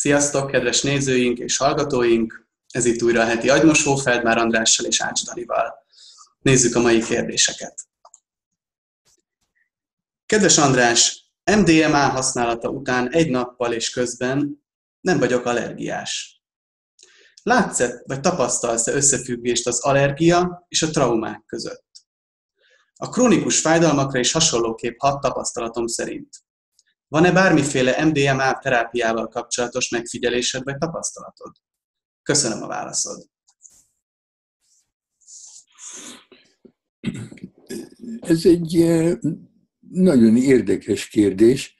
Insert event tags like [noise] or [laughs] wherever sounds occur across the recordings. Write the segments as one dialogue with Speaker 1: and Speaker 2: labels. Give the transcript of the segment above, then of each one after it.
Speaker 1: Sziasztok, kedves nézőink és hallgatóink! Ez itt újra a heti agymosó Feldmár Andrással és Ács Danival. Nézzük a mai kérdéseket. Kedves András, MDMA használata után egy nappal és közben nem vagyok allergiás. Látsz-e, vagy tapasztalsz-e összefüggést az allergia és a traumák között? A krónikus fájdalmakra is hasonlóképp hat tapasztalatom szerint. Van-e bármiféle MDMA terápiával kapcsolatos megfigyelésed vagy tapasztalatod? Köszönöm a válaszod.
Speaker 2: Ez egy eh, nagyon érdekes kérdés,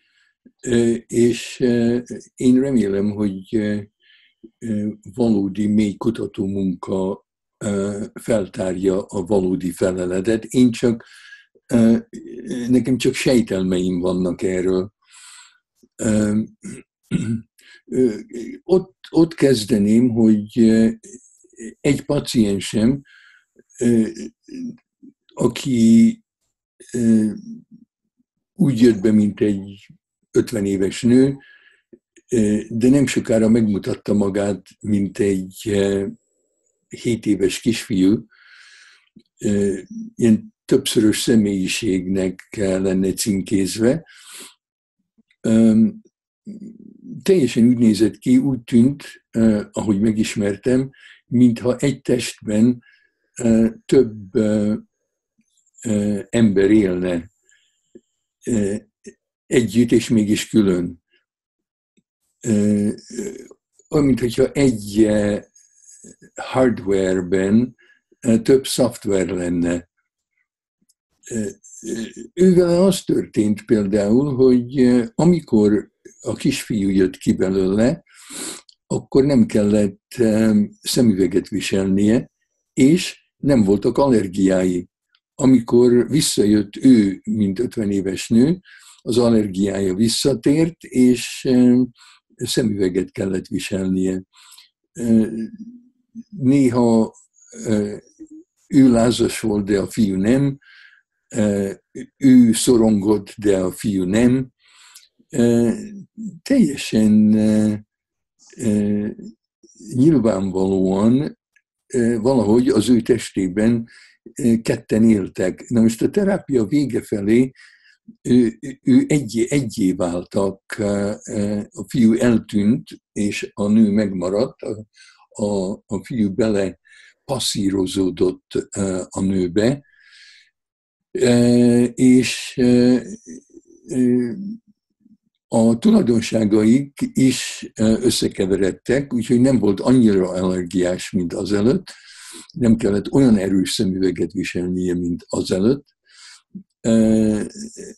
Speaker 2: eh, és eh, én remélem, hogy valódi mély kutató munka feltárja a valódi feleletet. Én csak, nekem csak sejtelmeim vannak erről [clears throat] ott, ott kezdeném, hogy egy paciensem, aki úgy jött be, mint egy 50 éves nő, de nem sokára megmutatta magát, mint egy 7 éves kisfiú, ilyen többszörös személyiségnek lenne címkézve, teljesen úgy nézett ki, úgy tűnt, ahogy megismertem, mintha egy testben több ember élne együtt, és mégis külön. Olyan, mintha egy hardwareben több szoftver lenne ővel az történt például, hogy amikor a kisfiú jött ki belőle, akkor nem kellett szemüveget viselnie, és nem voltak allergiái. Amikor visszajött ő, mint 50 éves nő, az allergiája visszatért, és szemüveget kellett viselnie. Néha ő lázas volt, de a fiú nem, ő szorongott, de a fiú nem. Teljesen nyilvánvalóan valahogy az ő testében ketten éltek. Na most a terápia vége felé ő, ő egyé, egyé váltak, a fiú eltűnt, és a nő megmaradt, a, a, a fiú bele passzírozódott a nőbe, és a tulajdonságaik is összekeveredtek, úgyhogy nem volt annyira allergiás, mint azelőtt, nem kellett olyan erős szemüveget viselnie, mint azelőtt,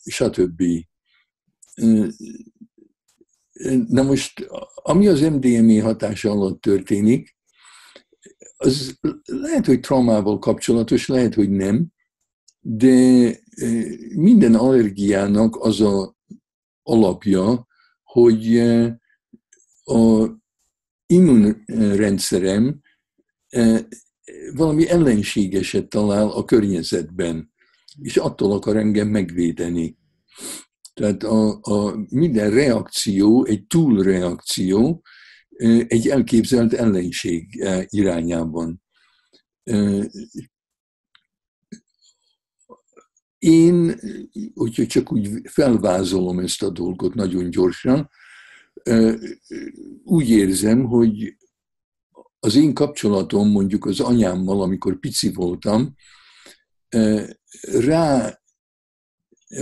Speaker 2: stb. Na most, ami az MDMA hatása alatt történik, az lehet, hogy traumával kapcsolatos, lehet, hogy nem, de minden allergiának az a alapja, hogy a immunrendszerem valami ellenségeset talál a környezetben, és attól akar engem megvédeni. Tehát a, a minden reakció, egy túlreakció, egy elképzelt ellenség irányában. Én, hogyha csak úgy felvázolom ezt a dolgot nagyon gyorsan, úgy érzem, hogy az én kapcsolatom mondjuk az anyámmal, amikor pici voltam, rá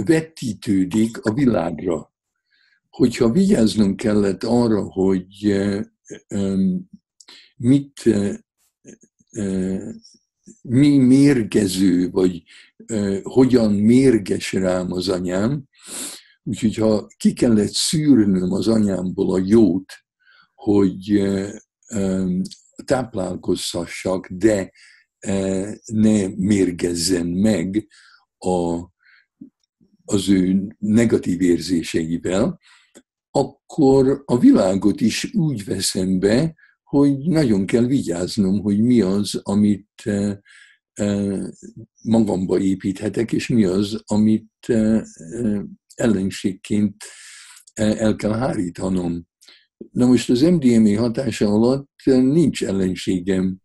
Speaker 2: vettítődik a világra. Hogyha vigyáznunk kellett arra, hogy mit mi mérgező, vagy hogyan mérges rám az anyám. Úgyhogy ha ki kellett szűrnöm az anyámból a jót, hogy táplálkozhassak, de ne mérgezzen meg a, az ő negatív érzéseivel, akkor a világot is úgy veszem be, hogy nagyon kell vigyáznom, hogy mi az, amit magamba építhetek, és mi az, amit ellenségként el kell hárítanom. Na most az MDMA hatása alatt nincs ellenségem.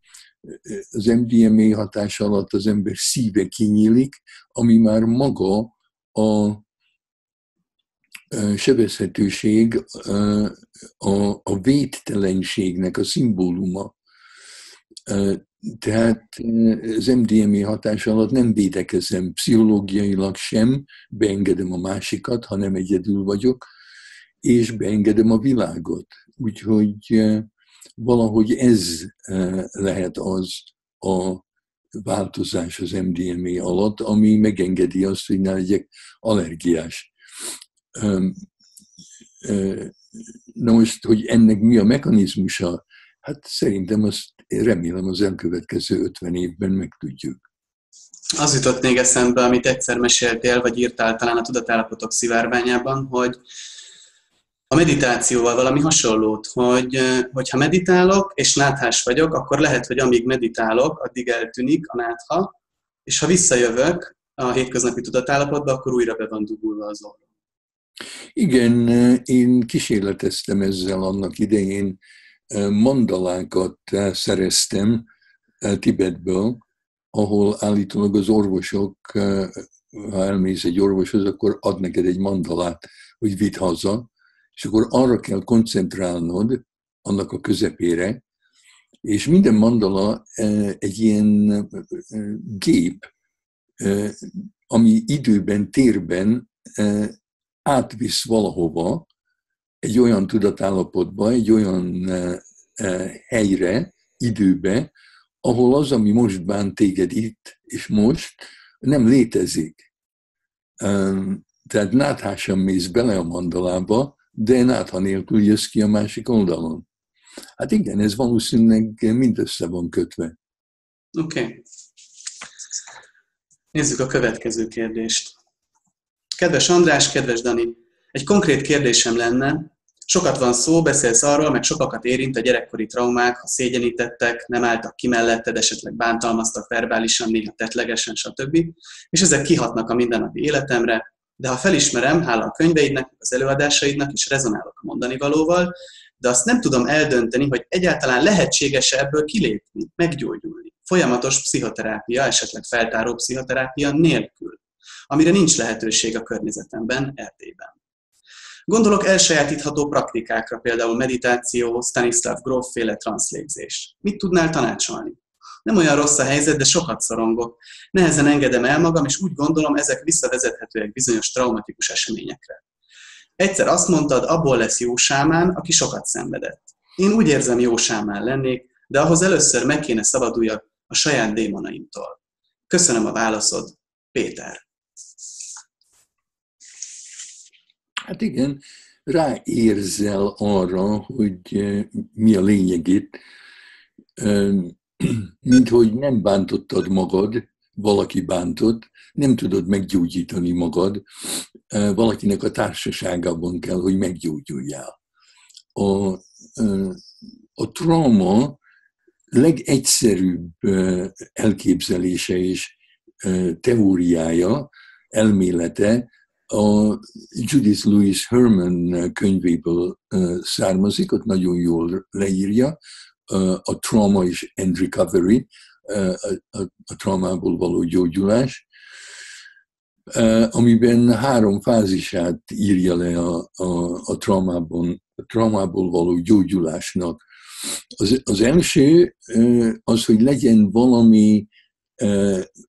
Speaker 2: Az MDMA hatása alatt az ember szíve kinyílik, ami már maga a sebezhetőség, a, a védtelenségnek a szimbóluma. Tehát az MDMA hatás alatt nem védekezem pszichológiailag sem, beengedem a másikat, hanem egyedül vagyok, és beengedem a világot. Úgyhogy valahogy ez lehet az a változás az MDMA alatt, ami megengedi azt, hogy ne legyek allergiás. Na most, hogy ennek mi a mechanizmusa, hát szerintem azt remélem az elkövetkező 50 évben megtudjuk.
Speaker 1: Az jutott még eszembe, amit egyszer meséltél, vagy írtál talán a tudatállapotok szivárványában, hogy a meditációval valami hasonlót, hogy hogyha meditálok, és náthás vagyok, akkor lehet, hogy amíg meditálok, addig eltűnik a nátha, és ha visszajövök a hétköznapi tudatállapotba, akkor újra be van dugulva az orrom.
Speaker 2: Igen, én kísérleteztem ezzel annak idején, mandalákat szereztem Tibetből, ahol állítólag az orvosok, ha elmész egy orvoshoz, akkor ad neked egy mandalát, hogy vidd haza, és akkor arra kell koncentrálnod, annak a közepére, és minden mandala egy ilyen gép, ami időben, térben átvisz valahova, egy olyan tudatállapotba, egy olyan helyre, időbe, ahol az, ami most bánt téged itt és most, nem létezik. Tehát náthásan mész bele a mandalába, de nátha nélkül jössz ki a másik oldalon. Hát igen, ez valószínűleg mindössze van kötve.
Speaker 1: Oké. Okay. Nézzük a következő kérdést. Kedves András, kedves Dani, egy konkrét kérdésem lenne. Sokat van szó, beszélsz arról, meg sokakat érint a gyerekkori traumák, ha szégyenítettek, nem álltak ki melletted, esetleg bántalmaztak verbálisan, néha tetlegesen, stb. És ezek kihatnak a mindennapi életemre, de ha felismerem, hála a könyveidnek, az előadásaidnak, és rezonálok a mondani valóval, de azt nem tudom eldönteni, hogy egyáltalán lehetséges-e ebből kilépni, meggyógyulni. Folyamatos pszichoterápia, esetleg feltáró pszichoterápia nélkül, amire nincs lehetőség a környezetemben, Erdélyben. Gondolok elsajátítható praktikákra, például meditáció, Stanislav Grof féle transzlégzés. Mit tudnál tanácsolni? Nem olyan rossz a helyzet, de sokat szorongok. Nehezen engedem el magam, és úgy gondolom, ezek visszavezethetőek bizonyos traumatikus eseményekre. Egyszer azt mondtad, abból lesz jó sámán, aki sokat szenvedett. Én úgy érzem, jó sámán lennék, de ahhoz először meg kéne szabaduljak a saját démonaimtól. Köszönöm a válaszod, Péter.
Speaker 2: Hát igen, ráérzel arra, hogy mi a lényegét, [clears throat] mint hogy nem bántottad magad, valaki bántott, nem tudod meggyógyítani magad, valakinek a társaságában kell, hogy meggyógyuljál. A, a trauma legegyszerűbb elképzelése és teóriája, elmélete a Judith Louis Herman könyvéből származik, ott nagyon jól leírja a trauma és and recovery, a traumából való gyógyulás, amiben három fázisát írja le a, a, a, traumában, a traumából való gyógyulásnak. Az, az első az, hogy legyen valami,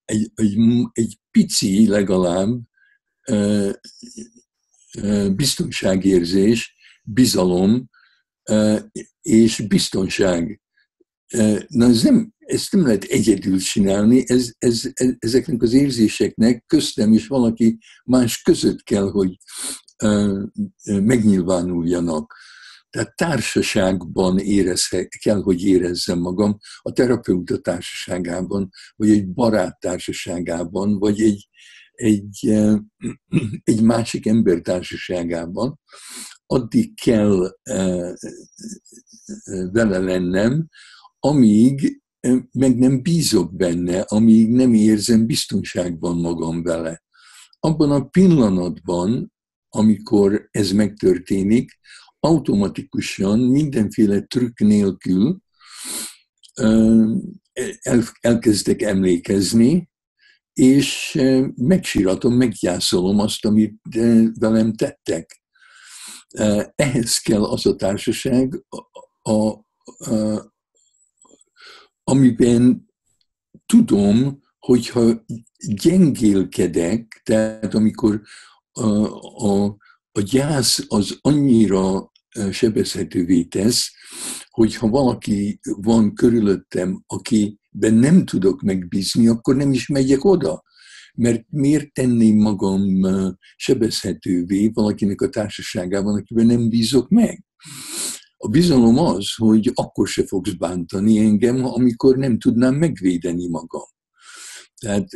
Speaker 2: egy, egy, egy pici legalább biztonságérzés, bizalom és biztonság. Na ez nem, ezt nem lehet egyedül csinálni, ez, ez, ez, ezeknek az érzéseknek köztem is valaki más között kell, hogy megnyilvánuljanak. Tehát társaságban érezhe, kell, hogy érezzem magam, a terapeuta társaságában, vagy egy barát társaságában, vagy egy, egy, [clears throat] egy másik ember társaságában, addig kell vele lennem, amíg meg nem bízok benne, amíg nem érzem biztonságban magam vele. Abban a pillanatban, amikor ez megtörténik, automatikusan, mindenféle trükk nélkül el, elkezdek emlékezni, és megsíratom, meggyászolom azt, amit velem tettek. Ehhez kell az a társaság, a, a, a, amiben tudom, hogyha gyengélkedek, tehát amikor a, a, a gyász az annyira sebezhetővé tesz, hogyha valaki van körülöttem, akiben nem tudok megbízni, akkor nem is megyek oda. Mert miért tenném magam sebezhetővé valakinek a társaságában, akiben nem bízok meg? A bizalom az, hogy akkor se fogsz bántani engem, amikor nem tudnám megvédeni magam. Tehát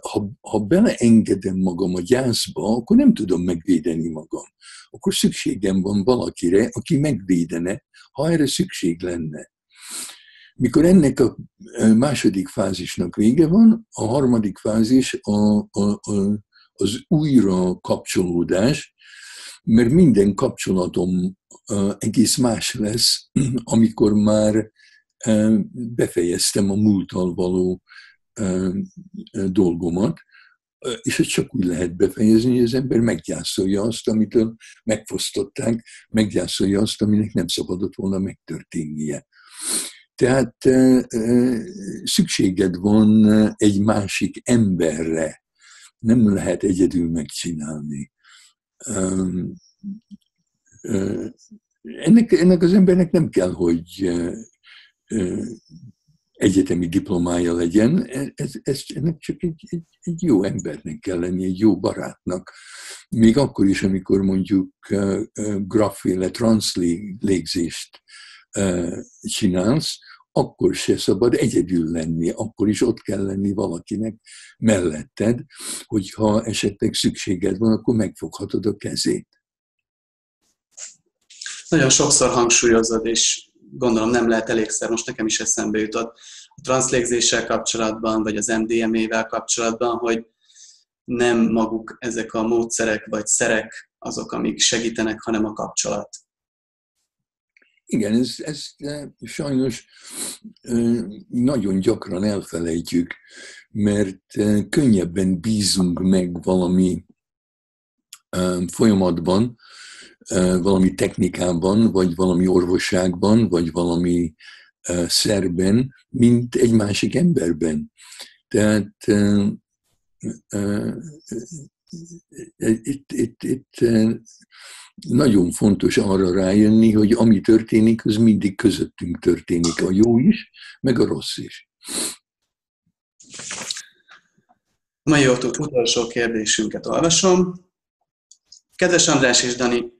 Speaker 2: ha, ha beleengedem magam a gyászba, akkor nem tudom megvédeni magam. Akkor szükségem van valakire, aki megvédene, ha erre szükség lenne. Mikor ennek a második fázisnak vége van, a harmadik fázis a, a, a, az újra kapcsolódás, mert minden kapcsolatom egész más lesz, [clears throat] amikor már befejeztem a múltal való dolgomat, és ezt csak úgy lehet befejezni, hogy az ember meggyászolja azt, amitől megfosztották, meggyászolja azt, aminek nem szabadott volna megtörténnie. Tehát szükséged van egy másik emberre, nem lehet egyedül megcsinálni. Ennek, ennek az embernek nem kell, hogy egyetemi diplomája legyen, ez, ez, ennek csak egy, egy, egy jó embernek kell lenni, egy jó barátnak. Még akkor is, amikor mondjuk uh, graféle translégzést csinálsz, akkor se szabad egyedül lenni, akkor is ott kell lenni valakinek melletted, hogyha esetleg szükséged van, akkor megfoghatod a kezét.
Speaker 1: Nagyon sokszor hangsúlyozod, és gondolom nem lehet elégszer, most nekem is eszembe jutott a transzlégzéssel kapcsolatban, vagy az MDMA-vel kapcsolatban, hogy nem maguk ezek a módszerek vagy szerek azok, amik segítenek, hanem a kapcsolat.
Speaker 2: Igen, ez, ez sajnos nagyon gyakran elfelejtjük, mert könnyebben bízunk meg valami folyamatban, valami technikában, vagy valami orvosságban, vagy valami szerben, mint egy másik emberben. Tehát itt, itt, itt nagyon fontos arra rájönni, hogy ami történik, az mindig közöttünk történik, a jó is, meg a rossz is.
Speaker 1: Mai utolsó kérdésünket olvasom. Kedves András és Dani,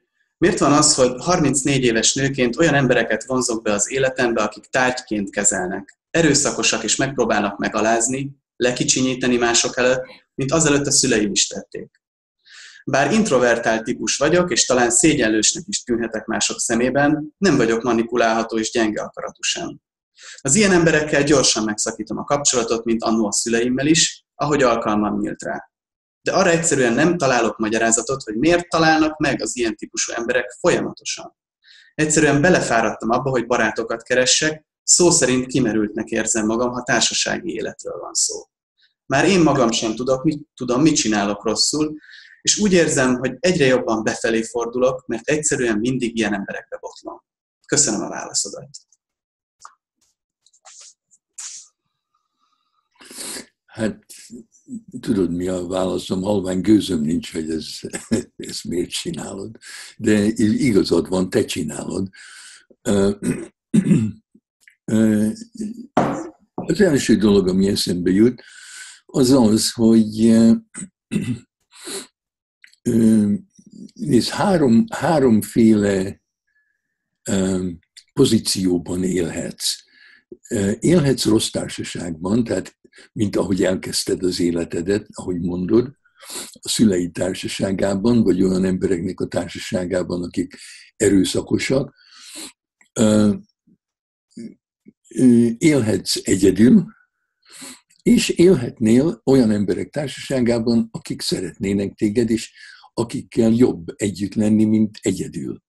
Speaker 1: Miért van az, hogy 34 éves nőként olyan embereket vonzok be az életembe, akik tárgyként kezelnek? Erőszakosak és megpróbálnak megalázni, lekicsinyíteni mások előtt, mint azelőtt a szüleim is tették. Bár introvertált típus vagyok, és talán szégyenlősnek is tűnhetek mások szemében, nem vagyok manipulálható és gyenge akaratú sem. Az ilyen emberekkel gyorsan megszakítom a kapcsolatot, mint annó a szüleimmel is, ahogy alkalmam nyílt rá de arra egyszerűen nem találok magyarázatot, hogy miért találnak meg az ilyen típusú emberek folyamatosan. Egyszerűen belefáradtam abba, hogy barátokat keressek, szó szerint kimerültnek érzem magam, ha társasági életről van szó. Már én magam sem tudok, mit, tudom, mit csinálok rosszul, és úgy érzem, hogy egyre jobban befelé fordulok, mert egyszerűen mindig ilyen emberekbe botlom. Köszönöm a válaszodat.
Speaker 2: Hát tudod, mi a válaszom, halvány gőzöm nincs, hogy ez, [laughs] ezt miért csinálod. De igazad van, te csinálod. [clears throat] Az első dolog, ami eszembe jut, az az, hogy [clears throat] nézd, három, háromféle pozícióban élhetsz. Élhetsz rossz társaságban, tehát mint ahogy elkezdted az életedet, ahogy mondod, a szülei társaságában, vagy olyan embereknek a társaságában, akik erőszakosak. Élhetsz egyedül, és élhetnél olyan emberek társaságában, akik szeretnének téged, és akikkel jobb együtt lenni, mint egyedül.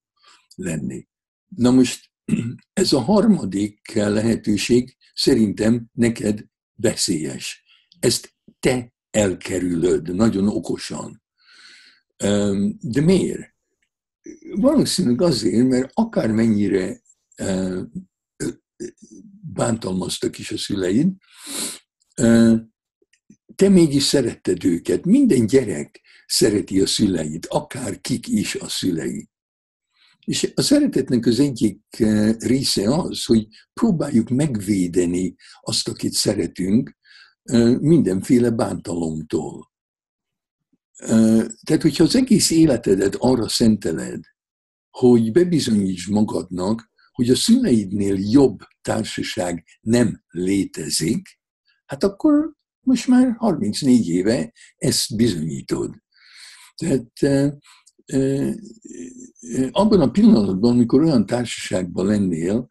Speaker 2: lenni. Na most [clears throat] ez a harmadik lehetőség szerintem neked veszélyes. Ezt te elkerülöd nagyon okosan. De miért? Valószínűleg azért, mert akármennyire bántalmaztak is a szüleid, te mégis szeretted őket. Minden gyerek szereti a szüleit, akár kik is a szülei. És a szeretetnek az egyik része az, hogy próbáljuk megvédeni azt, akit szeretünk, mindenféle bántalomtól. Tehát, hogyha az egész életedet arra szenteled, hogy bebizonyíts magadnak, hogy a szüleidnél jobb társaság nem létezik, hát akkor most már 34 éve ezt bizonyítod. Tehát abban a pillanatban, amikor olyan társaságban lennél,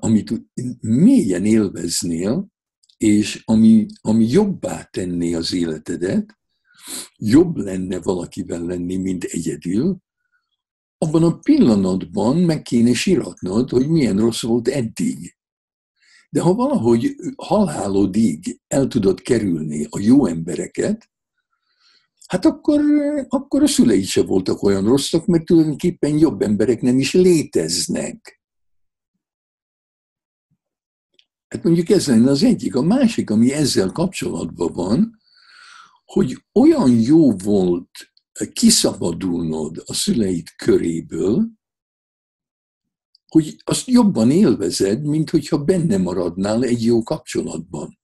Speaker 2: amit mélyen élveznél, és ami, ami jobbá tenné az életedet, jobb lenne valakivel lenni, mint egyedül, abban a pillanatban meg kéne siratnod, hogy milyen rossz volt eddig. De ha valahogy halálodig el tudod kerülni a jó embereket, hát akkor, akkor a szülei se voltak olyan rosszak, mert tulajdonképpen jobb emberek nem is léteznek. Hát mondjuk ez lenne az egyik. A másik, ami ezzel kapcsolatban van, hogy olyan jó volt kiszabadulnod a szüleid köréből, hogy azt jobban élvezed, mint hogyha benne maradnál egy jó kapcsolatban.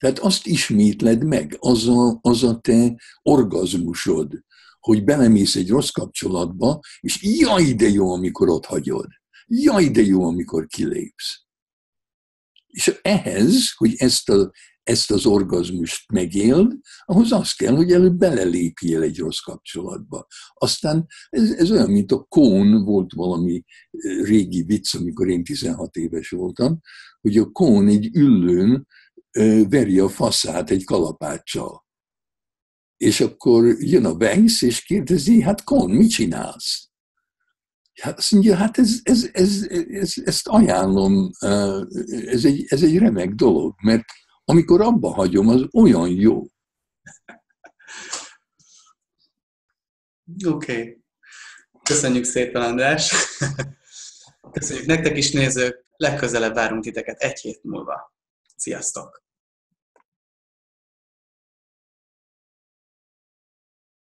Speaker 2: Tehát azt ismétled meg, az a, az a te orgazmusod, hogy belemész egy rossz kapcsolatba, és jaj, de jó, amikor ott hagyod. Jaj, de jó, amikor kilépsz. És ehhez, hogy ezt, a, ezt az orgazmust megéld, ahhoz az kell, hogy előbb belelépjél egy rossz kapcsolatba. Aztán ez, ez olyan, mint a kón, volt valami régi vicc, amikor én 16 éves voltam, hogy a kón egy üllőn veri a faszát egy kalapáccsal. És akkor jön a Banks, és kérdezi, hát Kon, mit csinálsz? Hát azt mondja, hát ez, ez, ez, ez, ezt ajánlom, ez egy, ez egy remek dolog, mert amikor abba hagyom, az olyan jó.
Speaker 1: Oké. Okay. Köszönjük szépen, András. Köszönjük nektek is, nézők. Legközelebb várunk titeket egy hét múlva. Sziasztok!